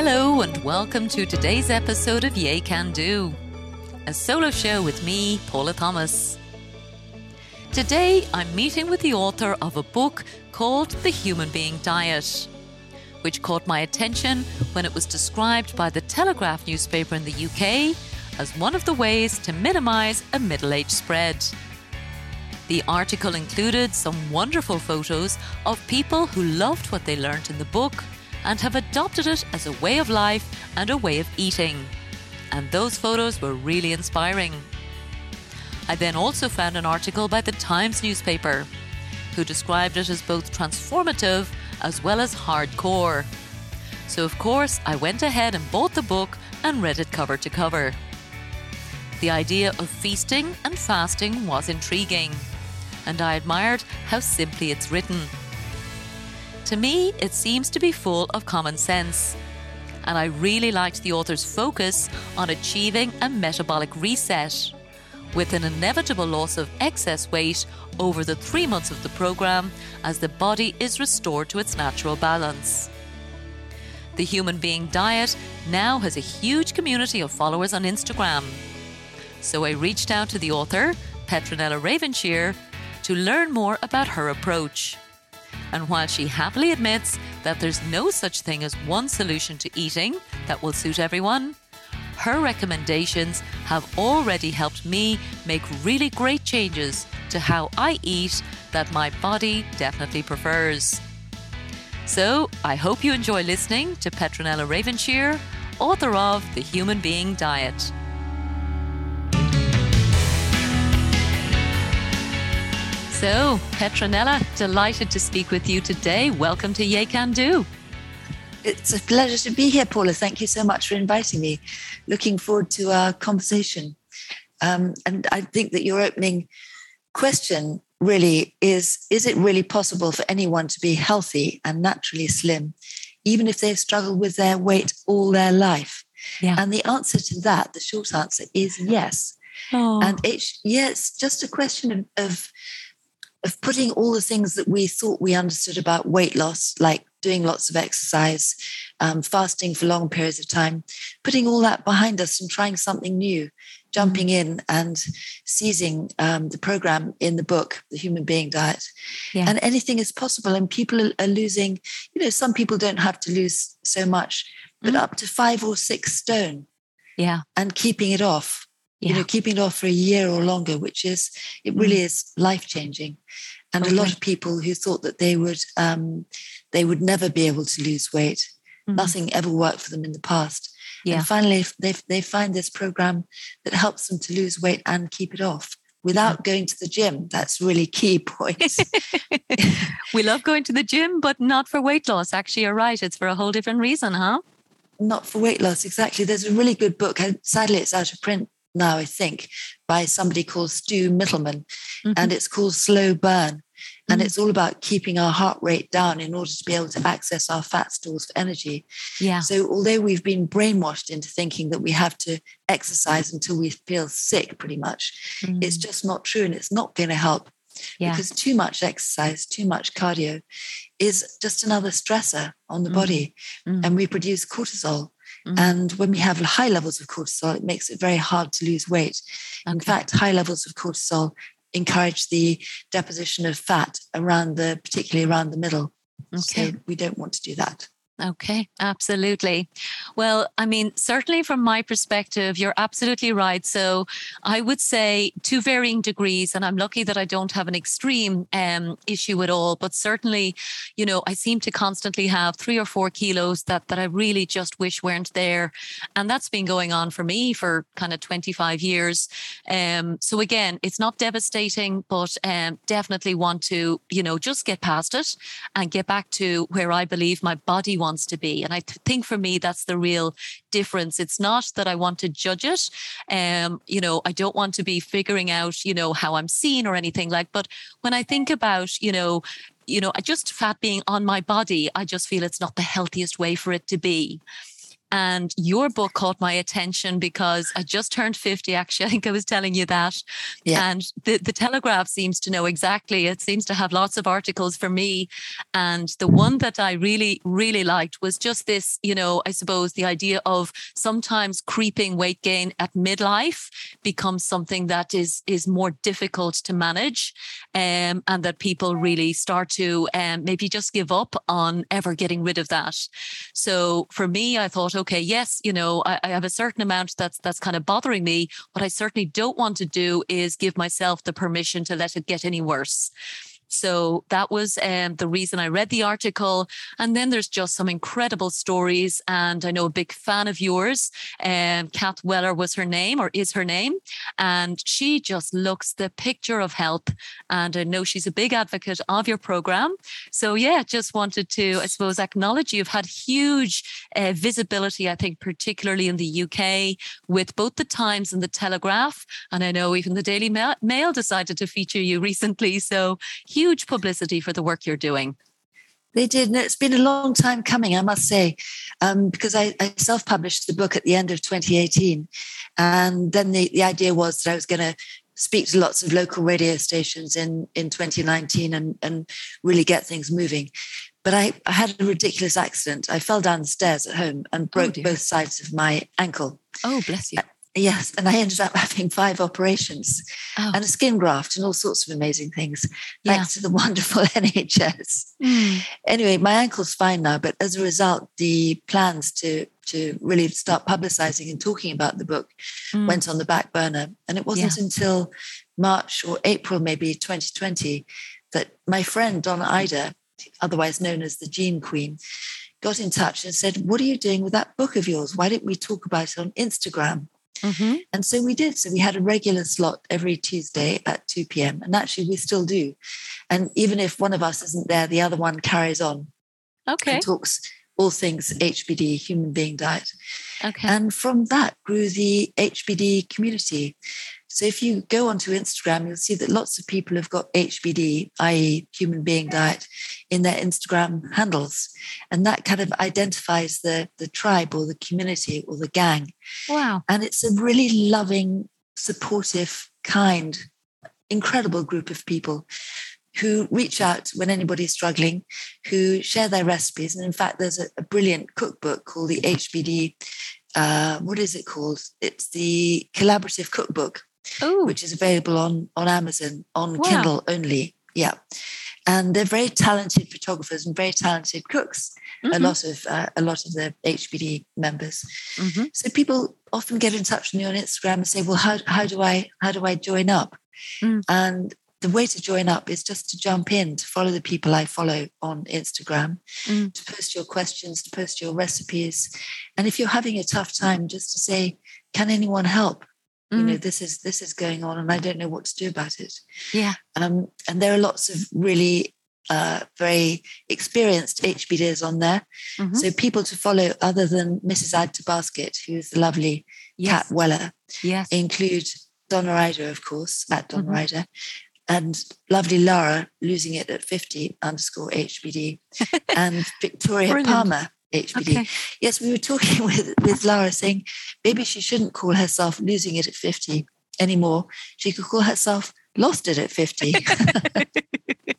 Hello, and welcome to today's episode of Yay Can Do, a solo show with me, Paula Thomas. Today, I'm meeting with the author of a book called The Human Being Diet, which caught my attention when it was described by the Telegraph newspaper in the UK as one of the ways to minimise a middle age spread. The article included some wonderful photos of people who loved what they learnt in the book and have adopted it as a way of life and a way of eating. And those photos were really inspiring. I then also found an article by the Times newspaper, who described it as both transformative as well as hardcore. So, of course, I went ahead and bought the book and read it cover to cover. The idea of feasting and fasting was intriguing, and I admired how simply it's written. To me, it seems to be full of common sense. And I really liked the author's focus on achieving a metabolic reset, with an inevitable loss of excess weight over the three months of the program as the body is restored to its natural balance. The Human Being Diet now has a huge community of followers on Instagram. So I reached out to the author, Petronella Ravenshear, to learn more about her approach. And while she happily admits that there's no such thing as one solution to eating that will suit everyone, her recommendations have already helped me make really great changes to how I eat that my body definitely prefers. So I hope you enjoy listening to Petronella Ravenshear, author of The Human Being Diet. So, Petronella, delighted to speak with you today. Welcome to Yay Can Do. It's a pleasure to be here, Paula. Thank you so much for inviting me. Looking forward to our conversation. Um, and I think that your opening question really is Is it really possible for anyone to be healthy and naturally slim, even if they've struggled with their weight all their life? Yeah. And the answer to that, the short answer is yes. Oh. And it's, yeah, it's just a question of, of of putting all the things that we thought we understood about weight loss, like doing lots of exercise, um, fasting for long periods of time, putting all that behind us and trying something new, jumping mm-hmm. in and seizing um, the program in the book, The Human Being Diet. Yeah. And anything is possible. And people are, losing, you know, some people don't have to lose so much, but mm-hmm. up to five or six stone. Yeah. And keeping it off yeah. you know keeping it off for a year or longer which is it really mm. is life changing and okay. a lot of people who thought that they would um, they would never be able to lose weight mm. nothing ever worked for them in the past yeah. and finally they, they find this program that helps them to lose weight and keep it off without going to the gym that's really key point we love going to the gym but not for weight loss actually you're right it's for a whole different reason huh not for weight loss exactly there's a really good book sadly it's out of print now, I think, by somebody called Stu Mittleman, mm-hmm. and it's called Slow Burn. And mm-hmm. it's all about keeping our heart rate down in order to be able to access our fat stores for energy. Yeah. So, although we've been brainwashed into thinking that we have to exercise until we feel sick, pretty much, mm-hmm. it's just not true. And it's not going to help yeah. because too much exercise, too much cardio is just another stressor on the body. Mm-hmm. And we produce cortisol. Mm-hmm. And when we have high levels of cortisol, it makes it very hard to lose weight. Okay. In fact, high levels of cortisol encourage the deposition of fat around the, particularly around the middle. Okay. So we don't want to do that. Okay, absolutely. Well, I mean, certainly from my perspective, you're absolutely right. So I would say to varying degrees, and I'm lucky that I don't have an extreme um, issue at all, but certainly, you know, I seem to constantly have three or four kilos that, that I really just wish weren't there. And that's been going on for me for kind of 25 years. Um, so again, it's not devastating, but um, definitely want to, you know, just get past it and get back to where I believe my body wants wants to be. And I th- think for me, that's the real difference. It's not that I want to judge it. Um, you know, I don't want to be figuring out, you know, how I'm seen or anything like, but when I think about, you know, you know, just fat being on my body, I just feel it's not the healthiest way for it to be. And your book caught my attention because I just turned 50. Actually, I think I was telling you that. Yeah. And the, the Telegraph seems to know exactly. It seems to have lots of articles for me. And the one that I really, really liked was just this, you know, I suppose the idea of sometimes creeping weight gain at midlife becomes something that is is more difficult to manage. Um, and that people really start to um, maybe just give up on ever getting rid of that. So for me, I thought, okay, yes, you know, I, I have a certain amount that's that's kind of bothering me. What I certainly don't want to do is give myself the permission to let it get any worse. So that was um, the reason I read the article. And then there's just some incredible stories. And I know a big fan of yours. Um, Kath Weller was her name or is her name. And she just looks the picture of help. And I know she's a big advocate of your program. So, yeah, just wanted to, I suppose, acknowledge you've had huge uh, visibility, I think, particularly in the UK with both the Times and the Telegraph. And I know even the Daily Mail decided to feature you recently. So, huge publicity for the work you're doing. They did. And it's been a long time coming, I must say, um, because I, I self published the book at the end of 2018. And then the, the idea was that I was going to speak to lots of local radio stations in, in 2019 and, and really get things moving. But I, I had a ridiculous accident. I fell down the stairs at home and oh, broke oh both sides of my ankle. Oh, bless you. Yes, and I ended up having five operations oh. and a skin graft and all sorts of amazing things, yeah. thanks to the wonderful NHS. Mm. Anyway, my ankle's fine now, but as a result, the plans to to really start publicizing and talking about the book mm. went on the back burner. And it wasn't yeah. until March or April, maybe 2020, that my friend Donna Ida, otherwise known as the Jean Queen, got in touch and said, What are you doing with that book of yours? Why don't we talk about it on Instagram? Mm-hmm. And so we did. So we had a regular slot every Tuesday at 2 p.m. And actually, we still do. And even if one of us isn't there, the other one carries on. Okay. And talks all things HBD, human being diet. Okay. And from that grew the HBD community. So if you go onto Instagram, you'll see that lots of people have got HBD, i.e., human being diet, in their Instagram handles. And that kind of identifies the, the tribe or the community or the gang. Wow. And it's a really loving, supportive, kind, incredible group of people who reach out when anybody's struggling, who share their recipes. And in fact, there's a, a brilliant cookbook called the HBD. Uh, what is it called? It's the collaborative cookbook, Ooh. which is available on on Amazon on wow. Kindle only. Yeah, and they're very talented photographers and very talented cooks. Mm-hmm. A lot of uh, a lot of the HBD members. Mm-hmm. So people often get in touch with me on Instagram and say, "Well, how how do I how do I join up?" Mm. And the way to join up is just to jump in, to follow the people I follow on Instagram, mm. to post your questions, to post your recipes. And if you're having a tough time, just to say, can anyone help? Mm. You know, mm. this is this is going on and I don't know what to do about it. Yeah. Um, and there are lots of really uh, very experienced HBDs on there. Mm-hmm. So people to follow other than Mrs. Add to Basket, who's the lovely yes. Kat Weller, yes. include Donna Ida, of course, at Donna mm-hmm. Ida, and lovely Lara losing it at 50 underscore HBD and Victoria Palmer HBD. Okay. Yes, we were talking with, with Lara saying maybe she shouldn't call herself losing it at 50 anymore. She could call herself lost it at 50.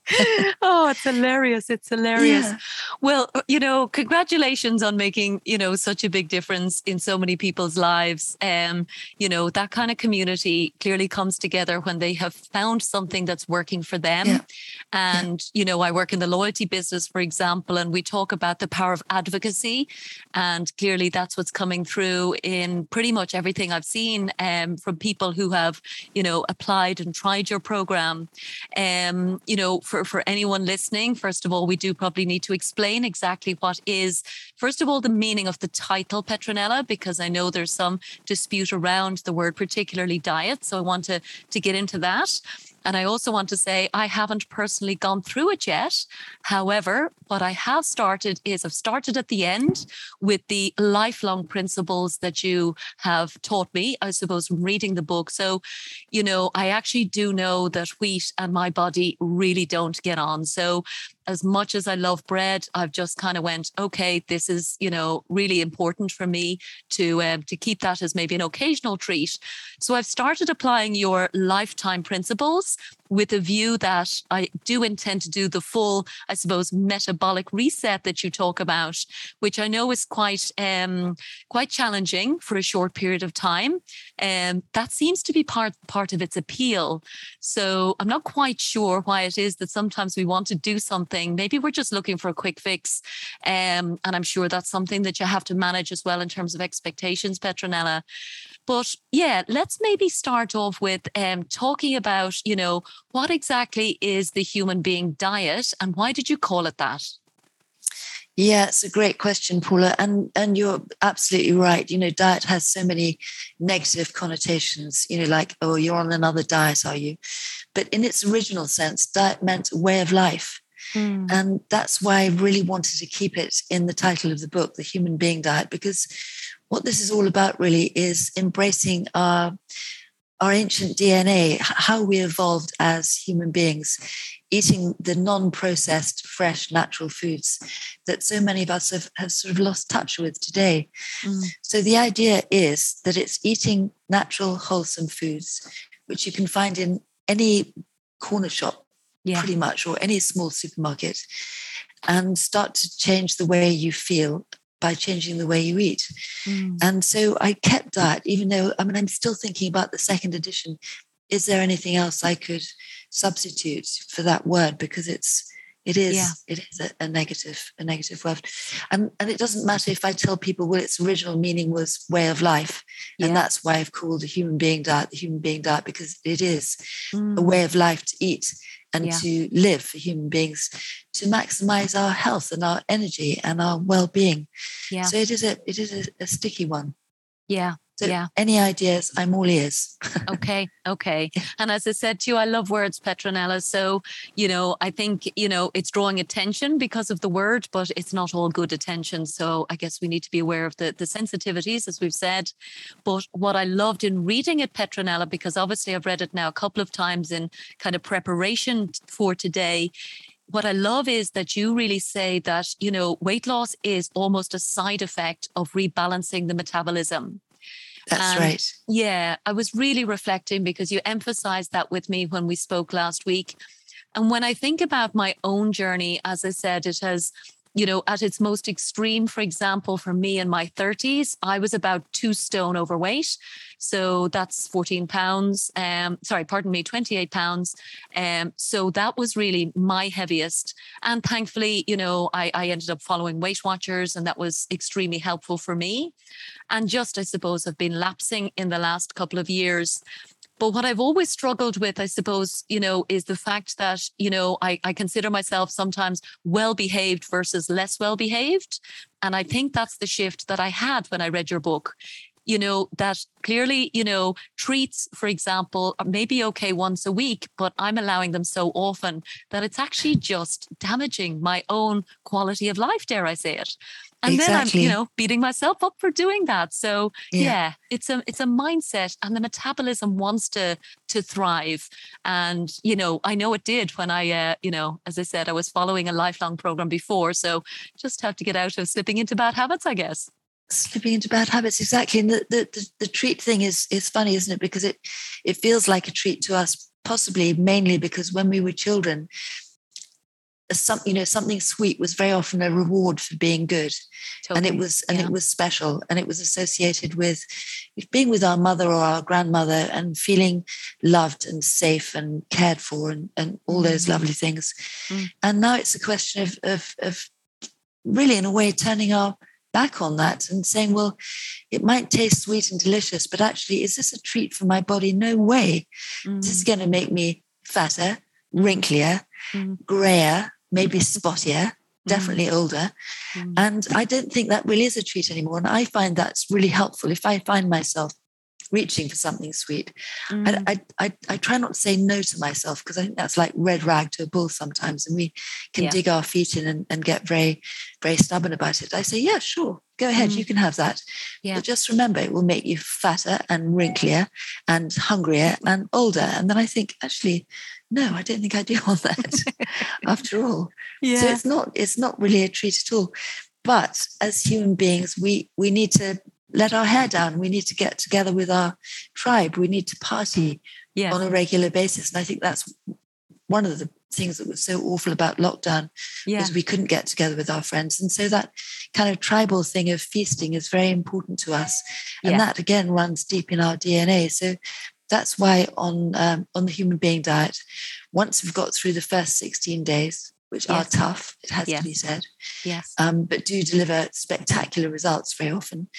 oh, it's hilarious. It's hilarious. Yeah. Well, uh, you know, congratulations on making, you know, such a big difference in so many people's lives. Um, you know, that kind of community clearly comes together when they have found something that's working for them. Yeah. And, yeah. you know, I work in the loyalty business, for example, and we talk about the power of advocacy. And clearly that's what's coming through in pretty much everything I've seen um, from people who have, you know, applied and tried your program. Um, you know, for, for anyone listening, first of all, we do probably need to explain exactly what is, first of all, the meaning of the title Petronella, because I know there's some dispute around the word, particularly diet. So I want to, to get into that. And I also want to say I haven't personally gone through it yet. However, what I have started is I've started at the end with the lifelong principles that you have taught me, I suppose, from reading the book. So, you know, I actually do know that wheat and my body really don't get on. So as much as I love bread, I've just kind of went, okay, this is, you know, really important for me to um, to keep that as maybe an occasional treat. So I've started applying your lifetime principles with a view that I do intend to do the full, I suppose, metabolic reset that you talk about, which I know is quite um, quite challenging for a short period of time. Um, that seems to be part part of its appeal. So I'm not quite sure why it is that sometimes we want to do something. Maybe we're just looking for a quick fix. Um, and I'm sure that's something that you have to manage as well in terms of expectations, Petronella. But yeah, let's maybe start off with um, talking about, you know, what exactly is the human being diet and why did you call it that? Yeah, it's a great question, Paula, and and you're absolutely right. You know, diet has so many negative connotations. You know, like oh, you're on another diet, are you? But in its original sense, diet meant way of life, mm. and that's why I really wanted to keep it in the title of the book, "The Human Being Diet," because what this is all about really is embracing our our ancient DNA, how we evolved as human beings, eating the non processed, fresh, natural foods that so many of us have, have sort of lost touch with today. Mm. So the idea is that it's eating natural, wholesome foods, which you can find in any corner shop, yeah. pretty much, or any small supermarket, and start to change the way you feel by changing the way you eat. Mm. And so I kept that, even though, I mean, I'm still thinking about the second edition. Is there anything else I could substitute for that word? Because it's, it is, yeah. it is a, a, negative, a negative word. And, and it doesn't matter if I tell people, well, its original meaning was way of life. Yeah. And that's why I've called a human being diet the human being diet, because it is mm. a way of life to eat and yeah. to live for human beings to maximize our health and our energy and our well-being yeah. so it is a it is a, a sticky one yeah so yeah. Any ideas? I'm all ears. okay. Okay. And as I said to you, I love words, Petronella. So, you know, I think, you know, it's drawing attention because of the word, but it's not all good attention. So I guess we need to be aware of the, the sensitivities, as we've said. But what I loved in reading it, Petronella, because obviously I've read it now a couple of times in kind of preparation for today, what I love is that you really say that, you know, weight loss is almost a side effect of rebalancing the metabolism. That's and right. Yeah, I was really reflecting because you emphasized that with me when we spoke last week. And when I think about my own journey, as I said, it has you know, at its most extreme, for example, for me in my 30s, I was about two stone overweight. So that's 14 pounds. Um, sorry, pardon me, 28 pounds. Um, so that was really my heaviest. And thankfully, you know, I, I ended up following Weight Watchers, and that was extremely helpful for me. And just, I suppose, have been lapsing in the last couple of years. But what I've always struggled with, I suppose, you know, is the fact that, you know, I, I consider myself sometimes well behaved versus less well behaved. And I think that's the shift that I had when I read your book you know, that clearly, you know, treats, for example, may be okay once a week, but I'm allowing them so often that it's actually just damaging my own quality of life, dare I say it. And exactly. then I'm, you know, beating myself up for doing that. So yeah. yeah, it's a it's a mindset and the metabolism wants to to thrive. And, you know, I know it did when I uh, you know, as I said, I was following a lifelong program before. So just have to get out of slipping into bad habits, I guess slipping into bad habits exactly and the, the, the, treat thing is is funny isn't it because it it feels like a treat to us possibly mainly because when we were children some you know something sweet was very often a reward for being good totally. and it was and yeah. it was special and it was associated with being with our mother or our grandmother and feeling loved and safe and cared for and, and all those mm. lovely things mm. and now it's a question of, of of really in a way turning our back on that and saying, well, it might taste sweet and delicious, but actually, is this a treat for my body? No way. Mm. This is going to make me fatter, wrinklier, mm. grayer, maybe spottier, mm. definitely mm. older. And I don't think that really is a treat anymore. And I find that's really helpful if I find myself reaching for something sweet. Mm. I, I, I, I try not to say no to myself because I think that's like red rag to a bull sometimes. And we can Yeah. dig our feet in and, and get very, very stubborn about it. I say, yeah, sure, go ahead, Mm. you can have that. Yeah. But just remember, it will make you fatter and wrinklier and hungrier and older. And then I think, actually, no, I don't think I do want that after all. So it's not it's not really a treat at all. But as human beings, we we need to let our hair down. We need to get together with our tribe. We need to party yeah. on a regular basis. And I think that's one of the things that was so awful about lockdown yeah. was we couldn't get together with our friends. And so that kind of tribal thing of feasting is very important to us. And Yeah. that again runs deep in our DNA. So that's why on um, on the human being diet, once we've got through the first 16 days, which are tough, it has Yes. to be said, Yes. um, but do deliver spectacular results very often.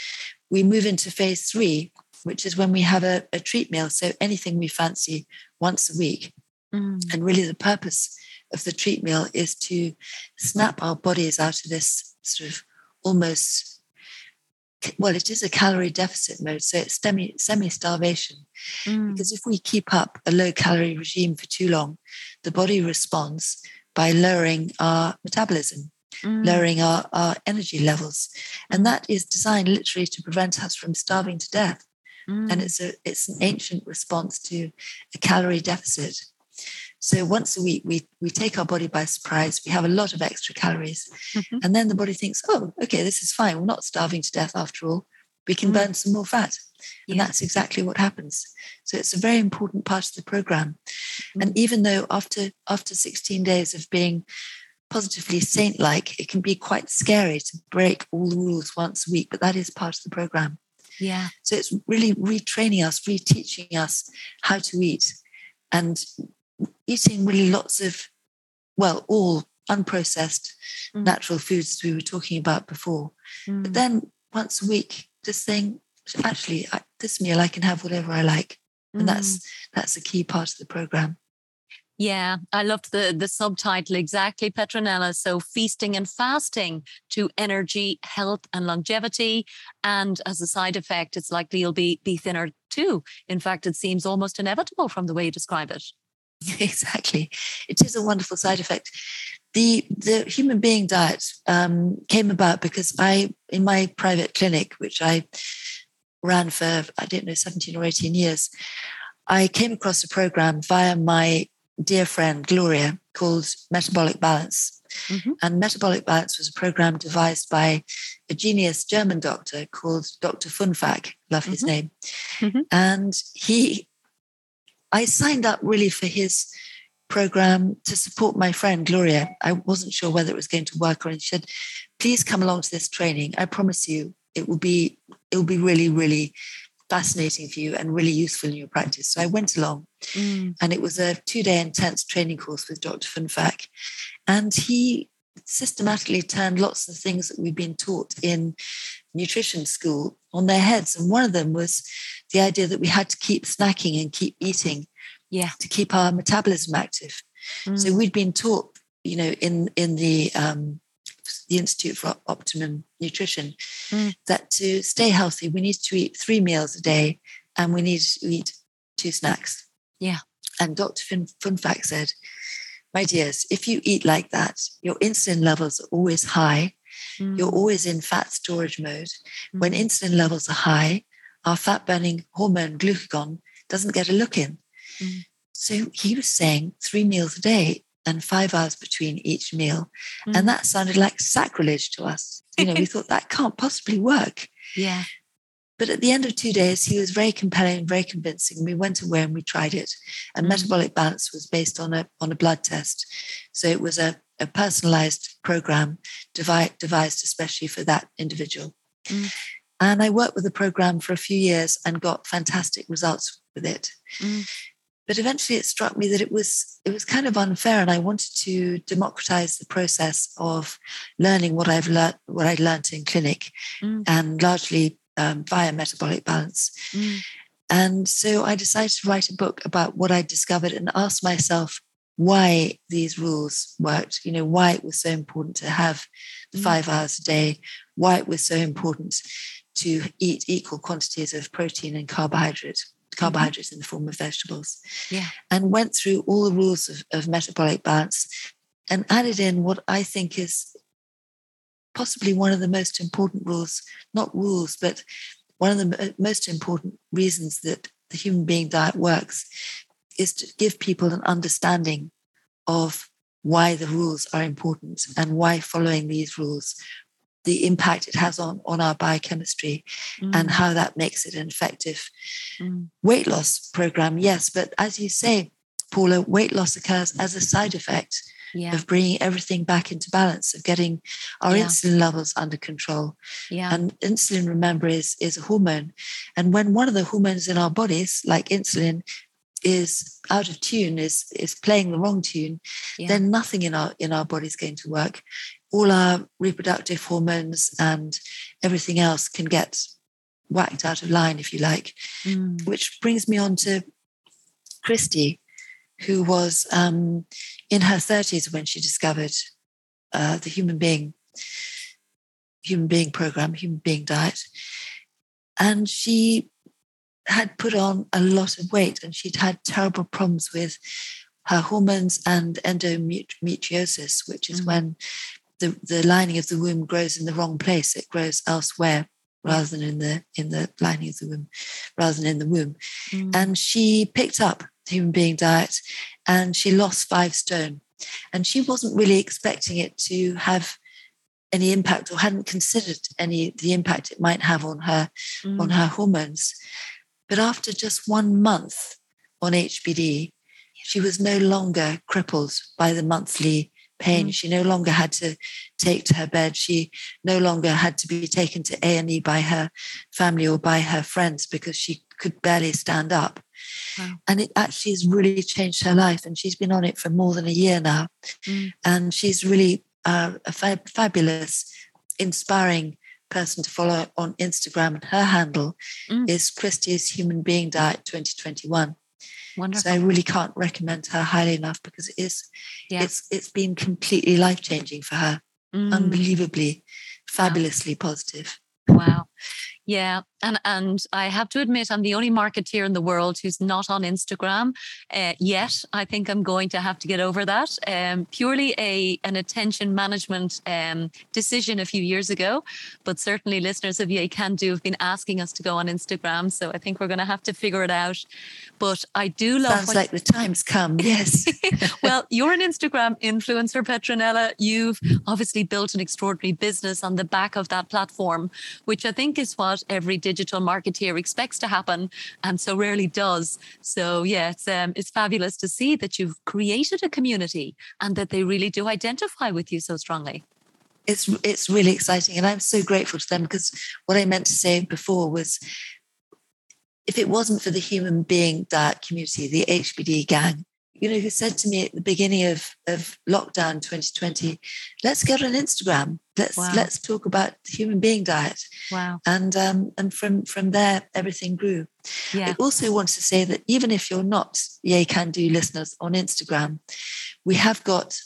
We move into phase three, which is when we have a, a treat meal. So anything we fancy once a week. Mm. And really, the purpose of the treat meal is to snap our bodies out of this sort of almost, well, it is a calorie deficit mode. So it's semi starvation. Mm. Because if we keep up a low calorie regime for too long, the body responds by lowering our metabolism Mm. lowering our, our energy levels. And that is designed literally to prevent us from starving to death. Mm. And it's a it's an ancient response to a calorie deficit. So once a week we we take our body by surprise, we have a lot of extra calories. Mhm. And then the body thinks, oh, okay, this is fine. We're not starving to death after all. We can Mm. burn some more fat. And that's exactly what happens. So it's a very important part of the program. And even though after after 16 days of being positively saint-like, it can be quite scary to break all the rules once a week, but that is part of the program. Yeah. So it's really retraining us, reteaching us how to eat and eating really lots of, well, all unprocessed Mm. natural foods as we were talking about before. But Mm. then once a week, just saying, actually, I, this meal I can have whatever I like. And Mm. that's that's a key part of the program. Yeah, I loved the the subtitle exactly, Petronella. So feasting and fasting to energy, health, and longevity. And as a side effect, it's likely you'll be be thinner too. In fact, it seems almost inevitable from the way you describe it. exactly. It is a wonderful side effect. The the human being diet um, came about because I, in my private clinic, which I ran for I don't know seventeen or eighteen years, I came across a program via my dear friend Gloria called Metabolic Balance. Mhm. And Metabolic Balance was a program devised by a genius German doctor called Dr. Funfack, love his Mhm. name. Mhm. And he, I signed up really for his program to support my friend Gloria. I wasn't sure whether it was going to work or not. She said, please come along to this training. I promise you it will be it will be really, really fascinating for you and really useful in your practice. So I went along Mm. and it was a two-day intense training course with Dr. Funfack. And he systematically turned lots of things that we've been taught in nutrition school on their heads. And one of them was the idea that we had to keep snacking and keep eating Yeah. to keep our metabolism active. So Mm. we'd been taught, you know, in in the um, the Institute for Optimum Nutrition, Mm. that to stay healthy, we need to eat three meals a day, and we need to eat two snacks. Yeah. And Dr. Fun- Funfack said, "My dears, if you eat like that, your insulin levels are always high. You're Mm. always in fat storage mode. When Mm. insulin levels are high, our fat burning hormone glucagon doesn't get a look in. Mm. So he was saying three meals a day and five hours between each meal. Mm. And that sounded like sacrilege to us. You know, we thought that can't possibly work. yeah. But at the end of two days, he was very compelling, and very convincing. And we went away and we tried it. And Mm. metabolic balance was based on a on a blood test. So it was a, a personalized program devi- devised especially for that individual. Mm. And I worked with the program for a few years and got fantastic results with it. Mm. But eventually it struck me that it was it was kind of unfair and I wanted to democratize the process of learning what I've learned what I'd learned in clinic Mm. and largely um, via metabolic balance. Mm. And so I decided to write a book about what I discovered and ask myself why these rules worked, you know, why it was so important to have the Mm. five hours a day, why it was so important to eat equal quantities of protein and carbohydrate, carbohydrates mm-hmm. in the form of vegetables. Yeah. And went through all the rules of, of metabolic balance and added in what I think is possibly one of the most important rules, not rules, but one of the most important reasons that the human being diet works is to give people an understanding of why the rules are important and why following these rules the impact it has on, on our biochemistry mm. and how that makes it an effective mm. weight loss program yes but as you say paula weight loss occurs as a side effect yeah. of bringing everything back into balance, of getting our yeah. insulin levels under control. Yeah. And insulin, remember, is, is a hormone. And when one of the hormones in our bodies, like insulin, is out of tune, is is playing the wrong tune, yeah. then nothing in our in our body is going to work. All our reproductive hormones and everything else can get whacked out of line, if you like. Mm. Which brings me on to Christy, who was um, in her 30s when she discovered uh, the human being human being program human being diet and she had put on a lot of weight and she'd had terrible problems with her hormones and endometriosis which is mm. when the, the lining of the womb grows in the wrong place it grows elsewhere rather than in the in the lining of the womb rather than in the womb mm. and she picked up the human being diet and she lost five stone. And she wasn't really expecting it to have any impact or hadn't considered any the impact it might have on her mm. on her hormones. But after just one month on HBD, she was no longer crippled by the monthly pain. Mm. She no longer had to take to her bed. She no longer had to be taken to A&E by her family or by her friends because she could barely stand up. Wow. And it actually has really changed her life. And she's been on it for more than a year now. Mm. And she's really uh, a fa- fabulous, inspiring person to follow on Instagram. And her handle mm. is Christie's Human Being Diet 2021. Wonderful. So I really can't recommend her highly enough because it is yeah. it's it's been completely life changing for her. Mm. Unbelievably, fabulously wow. positive. Wow. Yeah, and and I have to admit, I'm the only marketeer in the world who's not on Instagram uh, yet. I think I'm going to have to get over that. Um, purely a an attention management um, decision a few years ago, but certainly listeners of Yay Can Do have been asking us to go on Instagram, so I think we're going to have to figure it out. But I do love. Sounds like the times come. Yes. well, you're an Instagram influencer, Petronella. You've obviously built an extraordinary business on the back of that platform, which I think is what every digital marketeer expects to happen and so rarely does. So yeah, it's um, it's fabulous to see that you've created a community and that they really do identify with you so strongly. It's it's really exciting, and I'm so grateful to them because what I meant to say before was if it wasn't for the human being diet community, the HBD gang, you know, who said to me at the beginning of, of lockdown 2020, let's get on Instagram. Let's wow. let's talk about the human being diet. Wow. And um, and from from there everything grew. Yeah. I also want to say that even if you're not Yay Can Do listeners on Instagram, we have got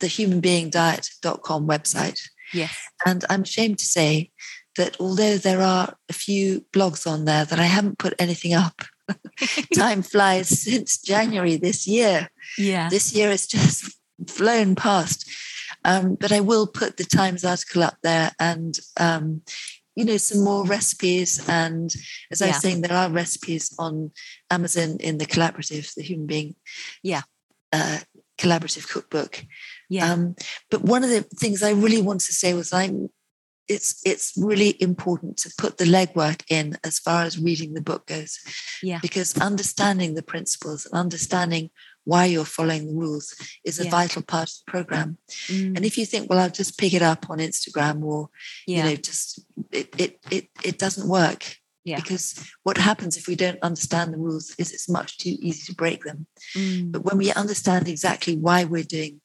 the humanbeingdiet.com website. Yes. And I'm ashamed to say that although there are a few blogs on there that I haven't put anything up Time flies since January this year. Yeah. This year has just flown past. Um, but I will put the Times article up there and, um, you know, some more recipes. And as yeah. I was saying, there are recipes on Amazon in the collaborative, the human being. Yeah. Uh, collaborative cookbook. Yeah. Um, but one of the things I really wanted to say was I'm it's it's really important to put the legwork in as far as reading the book goes. Yeah. Because understanding the principles and understanding why you're following the rules is a yeah. vital part of the program. Mm. And if you think, well, I'll just pick it up on Instagram or yeah. you know, just it it it, it doesn't work. Yeah. Because what happens if we don't understand the rules is it's much too easy to break them. Mm. But when we understand exactly why we're doing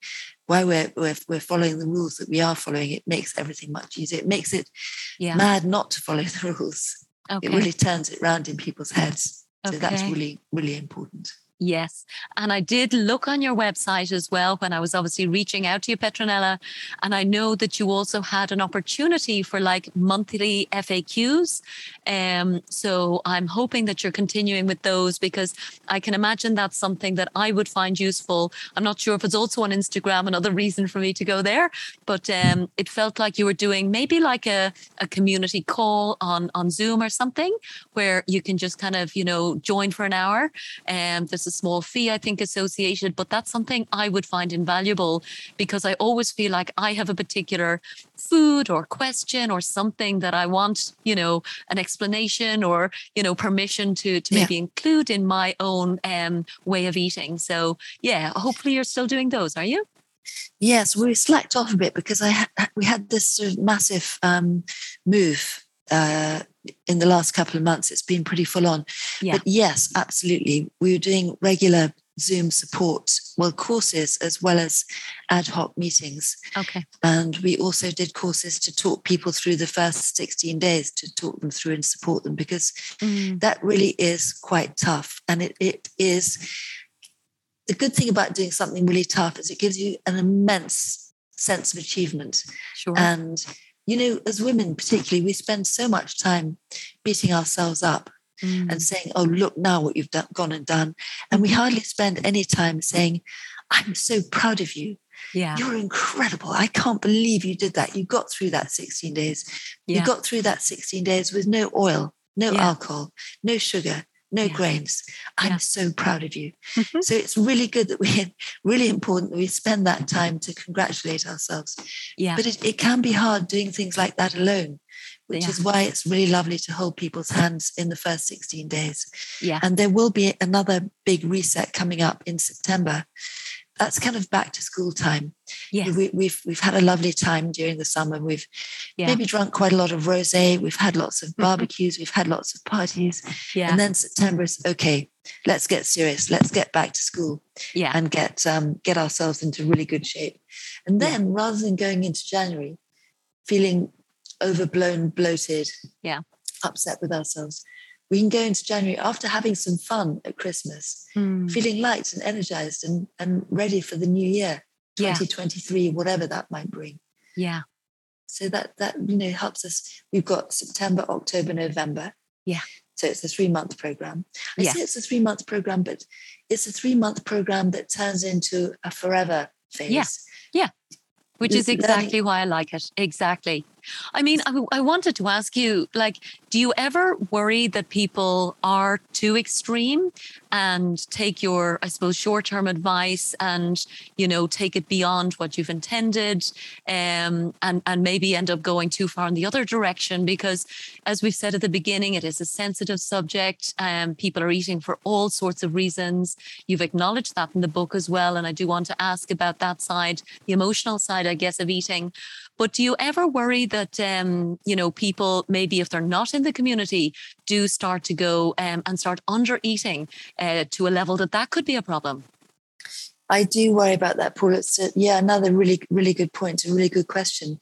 why we're, we're, we're following the rules that we are following, it makes everything much easier. It makes it yeah. mad not to follow the rules. Okay. It really turns it round in people's heads. So okay. that's really, really important. Yes. And I did look on your website as well when I was obviously reaching out to you, Petronella. And I know that you also had an opportunity for like monthly FAQs. Um, so I'm hoping that you're continuing with those because I can imagine that's something that I would find useful. I'm not sure if it's also on Instagram, another reason for me to go there, but um, it felt like you were doing maybe like a, a community call on, on Zoom or something where you can just kind of, you know, join for an hour. And um, there's a small fee, I think, associated, but that's something I would find invaluable because I always feel like I have a particular food or question or something that I want, you know, an explanation or, you know, permission to, to yeah. maybe include in my own um, way of eating. So, yeah, hopefully you're still doing those, are you? Yes, we slacked off a bit because I had, we had this sort of massive um, move uh, in the last couple of months. It's been pretty full on. Yeah. But yes, absolutely. We were doing regular Zoom support, well, courses as well as ad hoc meetings. Okay. And we also did courses to talk people through the first 16 days to talk them through and support them because mm. that really is quite tough. And it, it is the good thing about doing something really tough is it gives you an immense sense of achievement. Sure. And you know, as women particularly, we spend so much time beating ourselves up mm. and saying, oh, look now what you've done, gone and done. And we hardly spend any time saying, I'm so proud of you. Yeah. You're incredible. I can't believe you did that. You got through that 16 days. Yeah. You got through that 16 days with no oil, no yeah. alcohol, no sugar, no yeah. grains. I'm yeah. so proud of you. Mm-hmm. So it's really good that we, really important that we spend that time to congratulate ourselves. Yeah. But it, it can be hard doing things like that alone, which yeah. is why it's really lovely to hold people's hands in the first 16 days. Yeah. And there will be another big reset coming up in September that's kind of back to school time. Yeah, We, have we've, we've had a lovely time during the summer. We've yeah. maybe drunk quite a lot of rosé. We've had lots of mm-hmm. barbecues. we've had lots of parties. Yeah. And then September is okay. Let's get serious. Let's get back to school. Yeah. And get um, get ourselves into really good shape. And then yeah. rather than going into January feeling overblown, bloated, yeah, upset with ourselves, we can go into January after having some fun at Christmas, mm. feeling light and energized and, and ready for the new year, 2023, yeah. whatever that might bring. Yeah. So that that you know helps us. We've got September, October, November. Yeah. So it's a three month program. I yeah. say it's a three month program, but it's a three month program that turns into a forever phase. Yeah. Yeah. Which is exactly why I like it. Exactly. I mean, I, I, wanted to ask you, like, do you ever worry that people are too extreme and take your, I suppose, short-term advice and you know take it beyond what you've intended, um, and and maybe end up going too far in the other direction? Because, as we've said at the beginning, it is a sensitive subject. Um, people are eating for all sorts of reasons. You've acknowledged that in the book as well, and I do want to ask about that side, the emotional side, I guess, of eating. But do you ever worry that um, you know people maybe if they're not in the community do start to go um, and start under eating uh, to a level that that could be a problem? I do worry about that, Paul. It's a, yeah, another really, really good point, a really good question.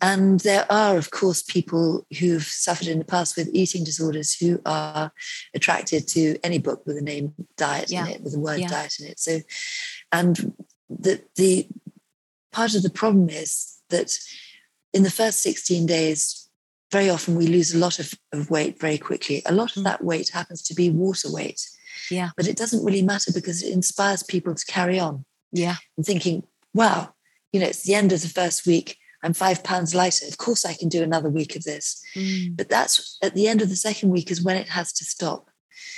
And there are, of course, people who've suffered in the past with eating disorders who are attracted to any book with the name diet yeah. in it, with the word yeah. diet in it. So, and the the part of the problem is that in the first 16 days, very often we lose a lot of, of weight very quickly. A lot of mm. that weight happens to be water weight. Yeah. But it doesn't really matter because it inspires people to carry on. Yeah. And thinking, wow, you know, it's the end of the first week. I'm five pounds lighter. Of course, I can do another week of this. Mm. But that's at the end of the second week is when it has to stop.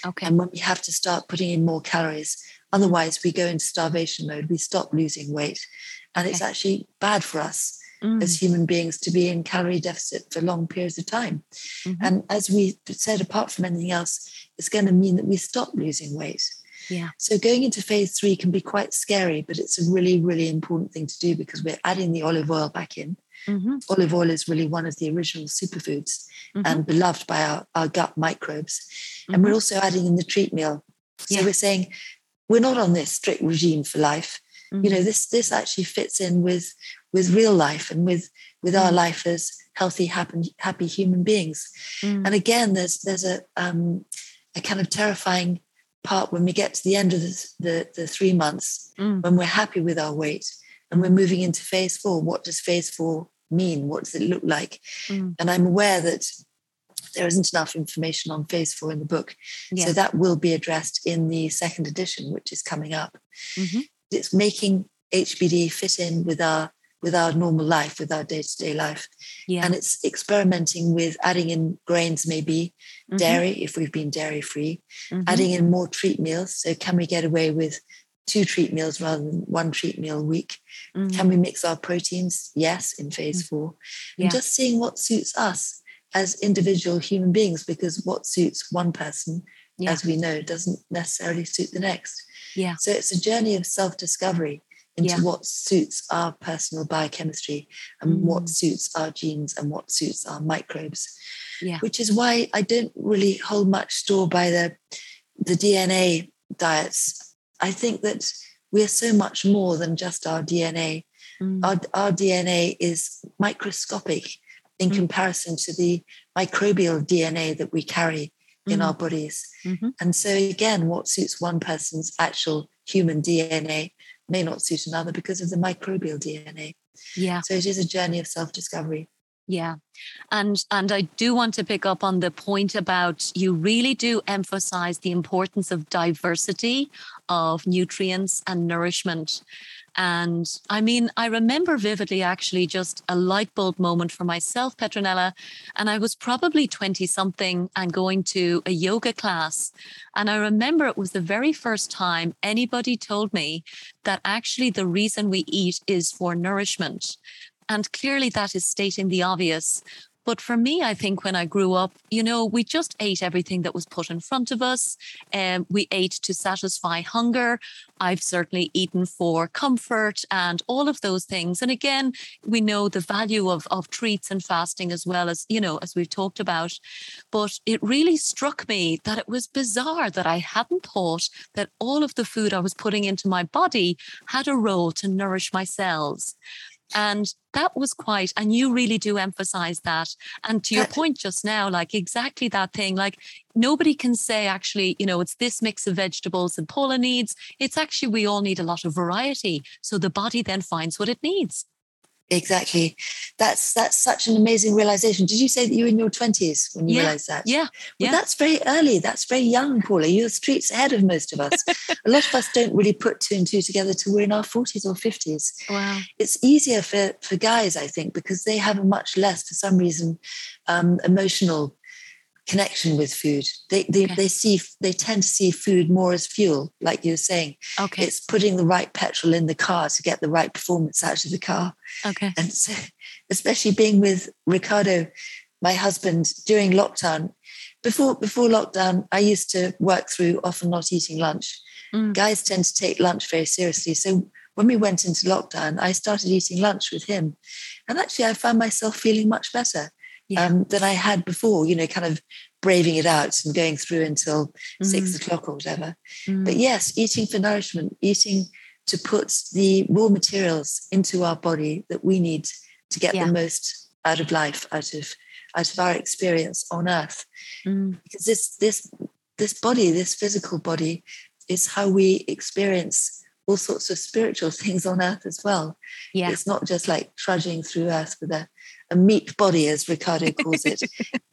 Okay. And when we have to start putting in more calories. Otherwise, we go into starvation mode. We stop losing weight. And okay. it's actually bad for us mm. as human beings to be in calorie deficit for long periods of time. Mm-hmm. And as we said, apart from anything else, it's going to mean that we stop losing weight. Yeah. So going into phase three can be quite scary, but it's a really, really important thing to do because we're adding the olive oil back in. Mm-hmm. Olive oil is really one of the original superfoods mm-hmm. and beloved by our, our gut microbes. And we're mm-hmm. also adding in the treat meal. So yeah. we're saying we're not on this strict regime for life. You know, mm-hmm. this this actually fits in with with real life and with with our mm. life as healthy, happy, happy human beings. Mm. And again, there's there's a um, a kind of terrifying part when we get to the end of the, the, the three months, Mm. when we're happy with our weight and we're moving into phase four. What does phase four mean? What does it look like? Mm. And I'm aware that there isn't enough information on phase four in the book. Yeah. So that will be addressed in the second edition, which is coming up. Mhm. It's making HBD fit in with our with our normal life, with our day-to-day life. yeah. And it's experimenting with adding in grains, maybe Mhm. dairy, if we've been dairy free, Mhm. adding in more treat meals. So can we get away with two treat meals rather than one treat meal a week? Mhm. Can we mix our proteins? Yes, in phase four. Yeah. And just seeing what suits us as individual human beings, because what suits one person, Yeah. as we know, doesn't necessarily suit the next. Yeah. So it's a journey of self discovery into Yeah. what suits our personal biochemistry and what Mm. suits our genes and what suits our microbes. Yeah. Which is why I don't really hold much store by the the DNA diets. I think that we're so much more than just our DNA. Mm. Our, our DNA is microscopic in Mm. comparison to the microbial DNA that we carry in Mhm. our bodies. Mhm. And so, again, what suits one person's actual human DNA may not suit another because of the microbial DNA. Yeah. So, it is a journey of self discovery. Yeah. And and I do want to pick up on the point about you really do emphasize the importance of diversity of nutrients and nourishment. And I mean, I remember vividly actually just a light bulb moment for myself, Petronella. And I was probably 20 something and going to a yoga class. And I remember it was the very first time anybody told me that actually the reason we eat is for nourishment. And clearly, that is stating the obvious. But for me, I think when I grew up, you know, we just ate everything that was put in front of us. Um, we ate to satisfy hunger. I've certainly eaten for comfort and all of those things. And again, we know the value of, of treats and fasting as well as, you know, as we've talked about. But it really struck me that it was bizarre that I hadn't thought that all of the food I was putting into my body had a role to nourish my cells. And that was quite, and you really do emphasize that. And to your uh, point just now, like exactly that thing, like nobody can say actually, you know, it's this mix of vegetables and Paula needs. It's actually, we all need a lot of variety. So the body then finds what it needs. Exactly. That's that's such an amazing realization. Did you say that you were in your 20s when you Yeah, realized that? Yeah. Well, yeah. that's very early. That's very young, Paula. You're streets ahead of most of us. a lot of us don't really put two and two together till we're in our 40s or 50s. Wow. It's easier for, for guys, I think, because they have a much less, for some reason, um, emotional connection with food. They they, Okay. they see they tend to see food more as fuel, like you were saying. Okay. It's putting the right petrol in the car to get the right performance out of the car. Okay. And so, especially being with Ricardo, my husband, during lockdown. Before before lockdown, I used to work through often not eating lunch. Mm. Guys tend to take lunch very seriously. So when we went into lockdown, I started eating lunch with him. And actually I found myself feeling much better Yeah. um, than I had before, you know, kind of braving it out and going through until six Mm, o'clock or whatever. mm, But yes, eating for nourishment, eating to put the raw materials into our body that we need to get Yeah. the most out of life, out of out of our experience on earth. mm, Because this this this body, this physical body, is how we experience all sorts of spiritual things on earth as well. yeah. It's not just like trudging through earth with a, a meat body, as Ricardo calls it.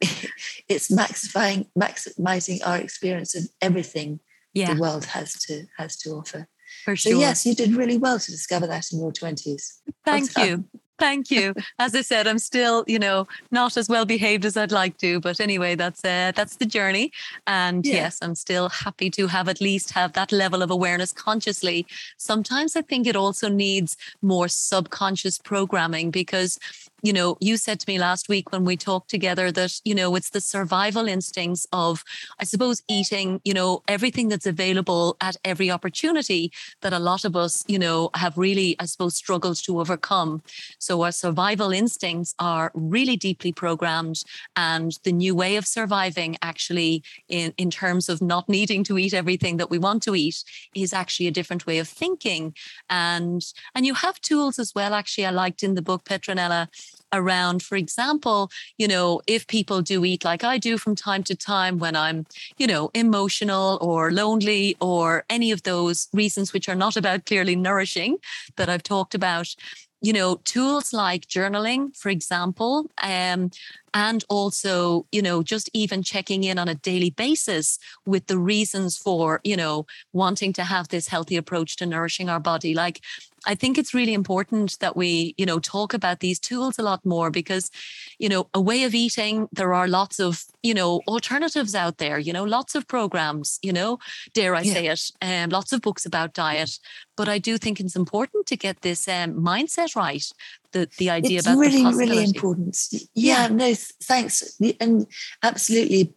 it's maxifying maximizing our experience of everything Yeah. the world has to has to offer. For So sure. yes, you did really well to discover that in your twenties. Thank you. Thank you. As I said, I'm still, you know, not as well behaved as I'd like to, but anyway, that's uh, that's the journey. And Yeah. yes, I'm still happy to have at least have that level of awareness consciously. Sometimes I think it also needs more subconscious programming because, you know, you said to me last week when we talked together that, you know, it's the survival instincts of, I suppose, eating, you know, everything that's available at every opportunity that a lot of us, you know, have really, I suppose, struggled to overcome. So our survival instincts are really deeply programmed. And the new way of surviving, actually, in, in terms of not needing to eat everything that we want to eat, is actually a different way of thinking. And and you have tools as well. Actually, I liked in the book Petronella around, for example, you know, if people do eat like I do from time to time when I'm, you know, emotional or lonely or any of those reasons which are not about clearly nourishing that I've talked about, you know, tools like journaling, for example, um, and also, you know, just even checking in on a daily basis with the reasons for, you know, wanting to have this healthy approach to nourishing our body. Like, I think it's really important that we, you know, talk about these tools a lot more because, you know, a way of eating, there are lots of, you know, alternatives out there, you know, lots of programs, you know, dare I yeah. say it, um, lots of books about diet. But I do think it's important to get this um, mindset right. The, the idea it's about really, really important. Yeah, yeah, no, thanks. And absolutely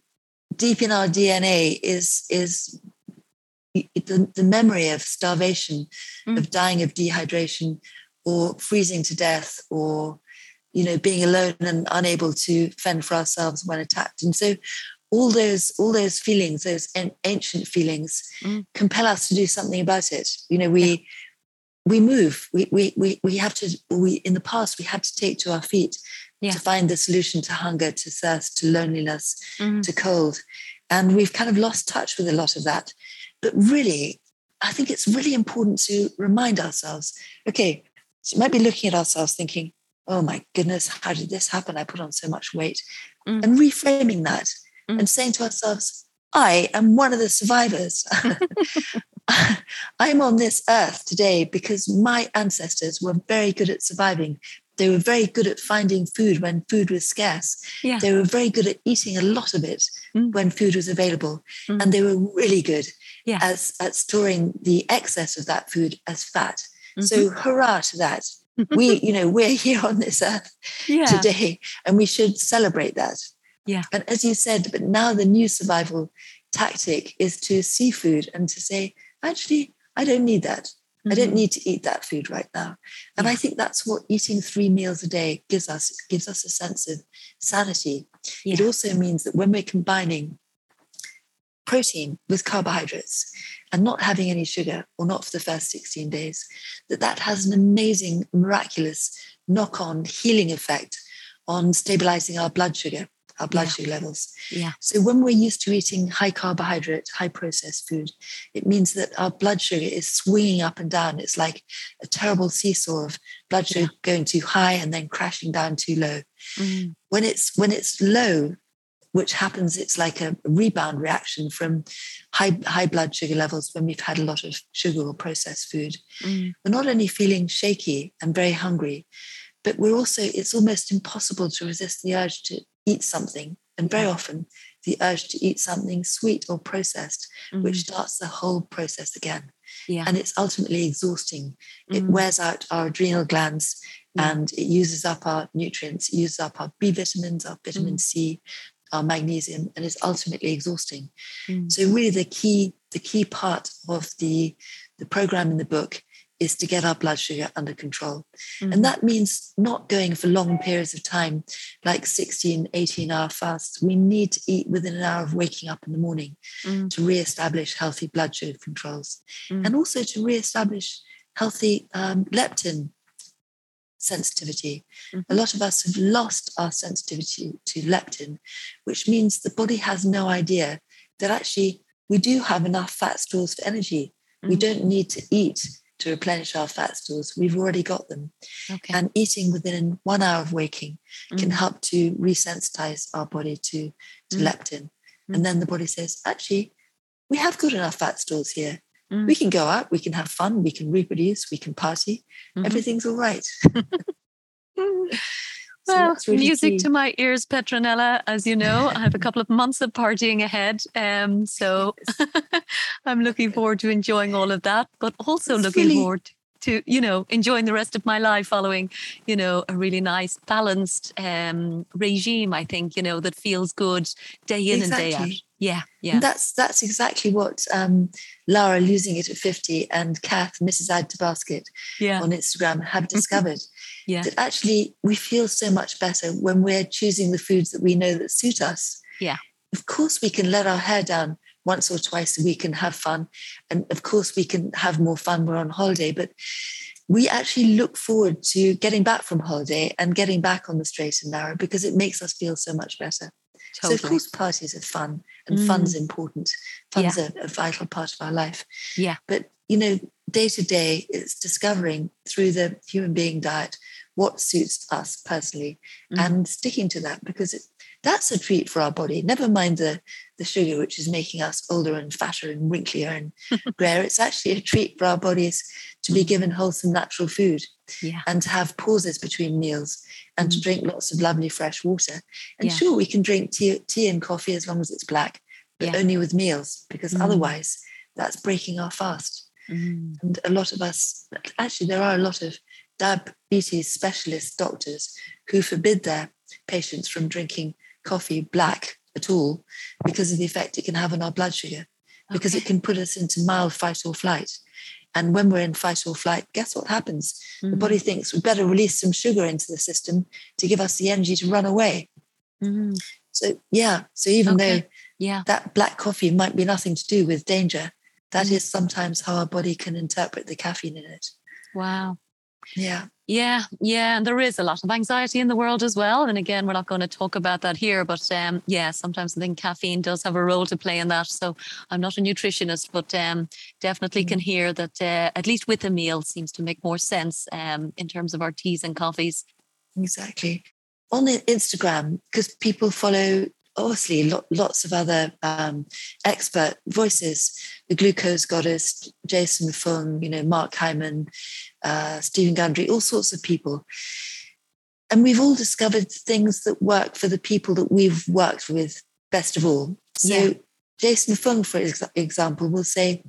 deep in our DNA is is the, the memory of starvation, mm. of dying of dehydration, or freezing to death, or you know being alone and unable to fend for ourselves when attacked. And so all those all those feelings, those ancient feelings, mm. compel us to do something about it. You know, we yeah. we move. We, we we we have to. We in the past we had to take to our feet yeah. to find the solution to hunger, to thirst, to loneliness, mm. to cold, and we've kind of lost touch with a lot of that. But really, I think it's really important to remind ourselves okay, so you might be looking at ourselves thinking, oh my goodness, how did this happen? I put on so much weight. Mm. And reframing that mm. and saying to ourselves, I am one of the survivors. I'm on this earth today because my ancestors were very good at surviving. They were very good at finding food when food was scarce. Yeah. They were very good at eating a lot of it mm. when food was available. Mm. And they were really good as at storing the excess of that food as fat. Mm-hmm. So hurrah to that. we, you know, we're here on this earth yeah. today and we should celebrate that. Yeah. And as you said, but now the new survival tactic is to see food and to say, actually, I don't need that. Mm-hmm. I don't mm-hmm. need to eat that food right now. And yeah. I think that's what eating three meals a day gives us. It gives us a sense of sanity. Yeah. It also means that when we're combining protein with carbohydrates and not having any sugar or not for the first 16 days that that has an amazing miraculous knock-on healing effect on stabilizing our blood sugar our blood yeah. sugar levels yeah so when we're used to eating high carbohydrate high processed food it means that our blood sugar is swinging up and down it's like a terrible seesaw of blood sugar yeah. going too high and then crashing down too low mm. when it's when it's low which happens, it's like a rebound reaction from high, high blood sugar levels when we've had a lot of sugar or processed food. Mm. We're not only feeling shaky and very hungry, but we're also, it's almost impossible to resist the urge to eat something. And very often, the urge to eat something sweet or processed, mm. which starts the whole process again. Yeah. And it's ultimately exhausting. Mm. It wears out our adrenal glands and it uses up our nutrients, it uses up our B vitamins, our vitamin mm. C, magnesium and it's ultimately exhausting. Mm. So really the key the key part of the the program in the book is to get our blood sugar under control. Mm. And that means not going for long periods of time, like 16, 18 hour fasts. We need to eat within an hour of waking up in the morning mm. to re-establish healthy blood sugar controls mm. and also to re-establish healthy um, leptin sensitivity. Mm-hmm. A lot of us have lost our sensitivity to leptin, which means the body has no idea that actually we do have enough fat stores for energy. Mm-hmm. We don't need to eat to replenish our fat stores. We've already got them. Okay. And eating within one hour of waking mm-hmm. can help to resensitize our body to, to mm-hmm. leptin. And mm-hmm. then the body says, actually, we have good enough fat stores here. Mm. We can go out, we can have fun, we can reproduce, we can party. Mm-hmm. Everything's all right. well, really music key. to my ears, Petronella. As you know, I have a couple of months of partying ahead. Um, so I'm looking forward to enjoying all of that, but also it's looking really, forward to you know enjoying the rest of my life following you know a really nice balanced um regime i think you know that feels good day in exactly. and day out yeah yeah and that's that's exactly what um Lara losing it at 50 and kath mrs add to basket yeah. on instagram have discovered yeah that actually we feel so much better when we're choosing the foods that we know that suit us yeah of course we can let our hair down once or twice a week and have fun. And of course, we can have more fun. When we're on holiday, but we actually look forward to getting back from holiday and getting back on the straight and narrow because it makes us feel so much better. Totally. So, of course, parties are fun and mm. fun's important. Fun's yeah. a, a, vital part of our life. Yeah. But, you know, day to day, it's discovering through the human being diet what suits us personally mm. and sticking to that because it, that's a treat for our body. Never mind the, the sugar, which is making us older and fatter and wrinklier and grayer. It's actually a treat for our bodies to be given wholesome natural food yeah. and to have pauses between meals and to drink lots of lovely fresh water. And yeah. sure, we can drink tea, tea and coffee as long as it's black, but yeah. only with meals because mm. otherwise that's breaking our fast. Mm. And a lot of us, actually, there are a lot of diabetes specialist doctors who forbid their patients from drinking coffee black at all because of the effect it can have on our blood sugar, because okay. it can put us into mild fight or flight. And when we're in fight or flight, guess what happens? Mm-hmm. The body thinks we better release some sugar into the system to give us the energy to run away. Mm-hmm. So, yeah. So, even okay. though yeah. that black coffee might be nothing to do with danger, that mm-hmm. is sometimes how our body can interpret the caffeine in it. Wow. Yeah. Yeah, yeah, and there is a lot of anxiety in the world as well. And again, we're not going to talk about that here, but um, yeah, sometimes I think caffeine does have a role to play in that. So I'm not a nutritionist, but um, definitely mm. can hear that uh, at least with a meal seems to make more sense um, in terms of our teas and coffees. Exactly. On Instagram, because people follow obviously lots of other um, expert voices the glucose goddess jason fung you know mark hyman uh, steven gundry all sorts of people and we've all discovered things that work for the people that we've worked with best of all so yeah. jason fung for example will say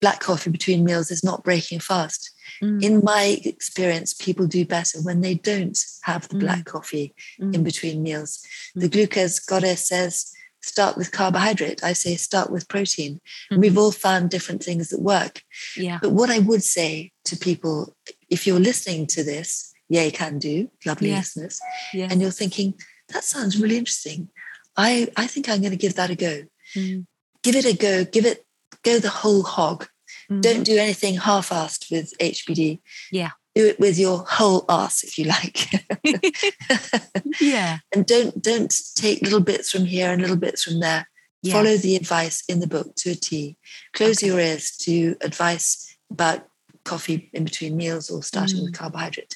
black coffee between meals is not breaking fast Mm. In my experience, people do better when they don't have the mm. black coffee mm. in between meals. The mm. glucose goddess says, start with carbohydrate. I say, start with protein. Mm. We've all found different things that work. Yeah. But what I would say to people, if you're listening to this, yay, can do, lovely yes. listeners, yes. and you're thinking, that sounds really interesting. I, I think I'm going to give that a go. Mm. Give it a go. Give it, go the whole hog. Mm-hmm. Don't do anything half-assed with HBD. Yeah. Do it with your whole ass, if you like. yeah. And don't don't take little bits from here and little bits from there. Follow the advice in the book to a T. Close okay. your ears to advice about coffee in between meals or starting mm. with carbohydrate.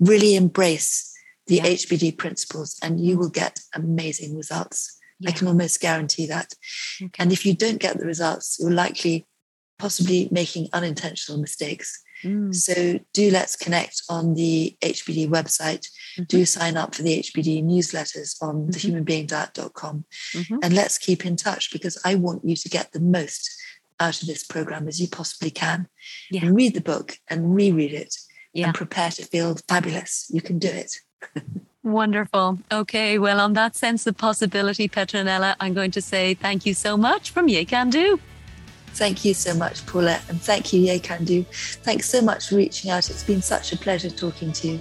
Really embrace the yeah. HBD principles, and you will get amazing results. Yeah. I can almost guarantee that. Okay. And if you don't get the results, you're likely possibly making unintentional mistakes. Mm. So do let's connect on the HBD website. Mm-hmm. Do sign up for the HBD newsletters on mm-hmm. thehumanbeingdiet.com. Mm-hmm. And let's keep in touch because I want you to get the most out of this program as you possibly can. Yeah. And read the book and reread it yeah. and prepare to feel fabulous. You can do it. Wonderful. Okay, well, on that sense of possibility, Petronella, I'm going to say thank you so much from Ye Can Do. Thank you so much, Paula, and thank you, Ye Can Do. Thanks so much for reaching out. It's been such a pleasure talking to you.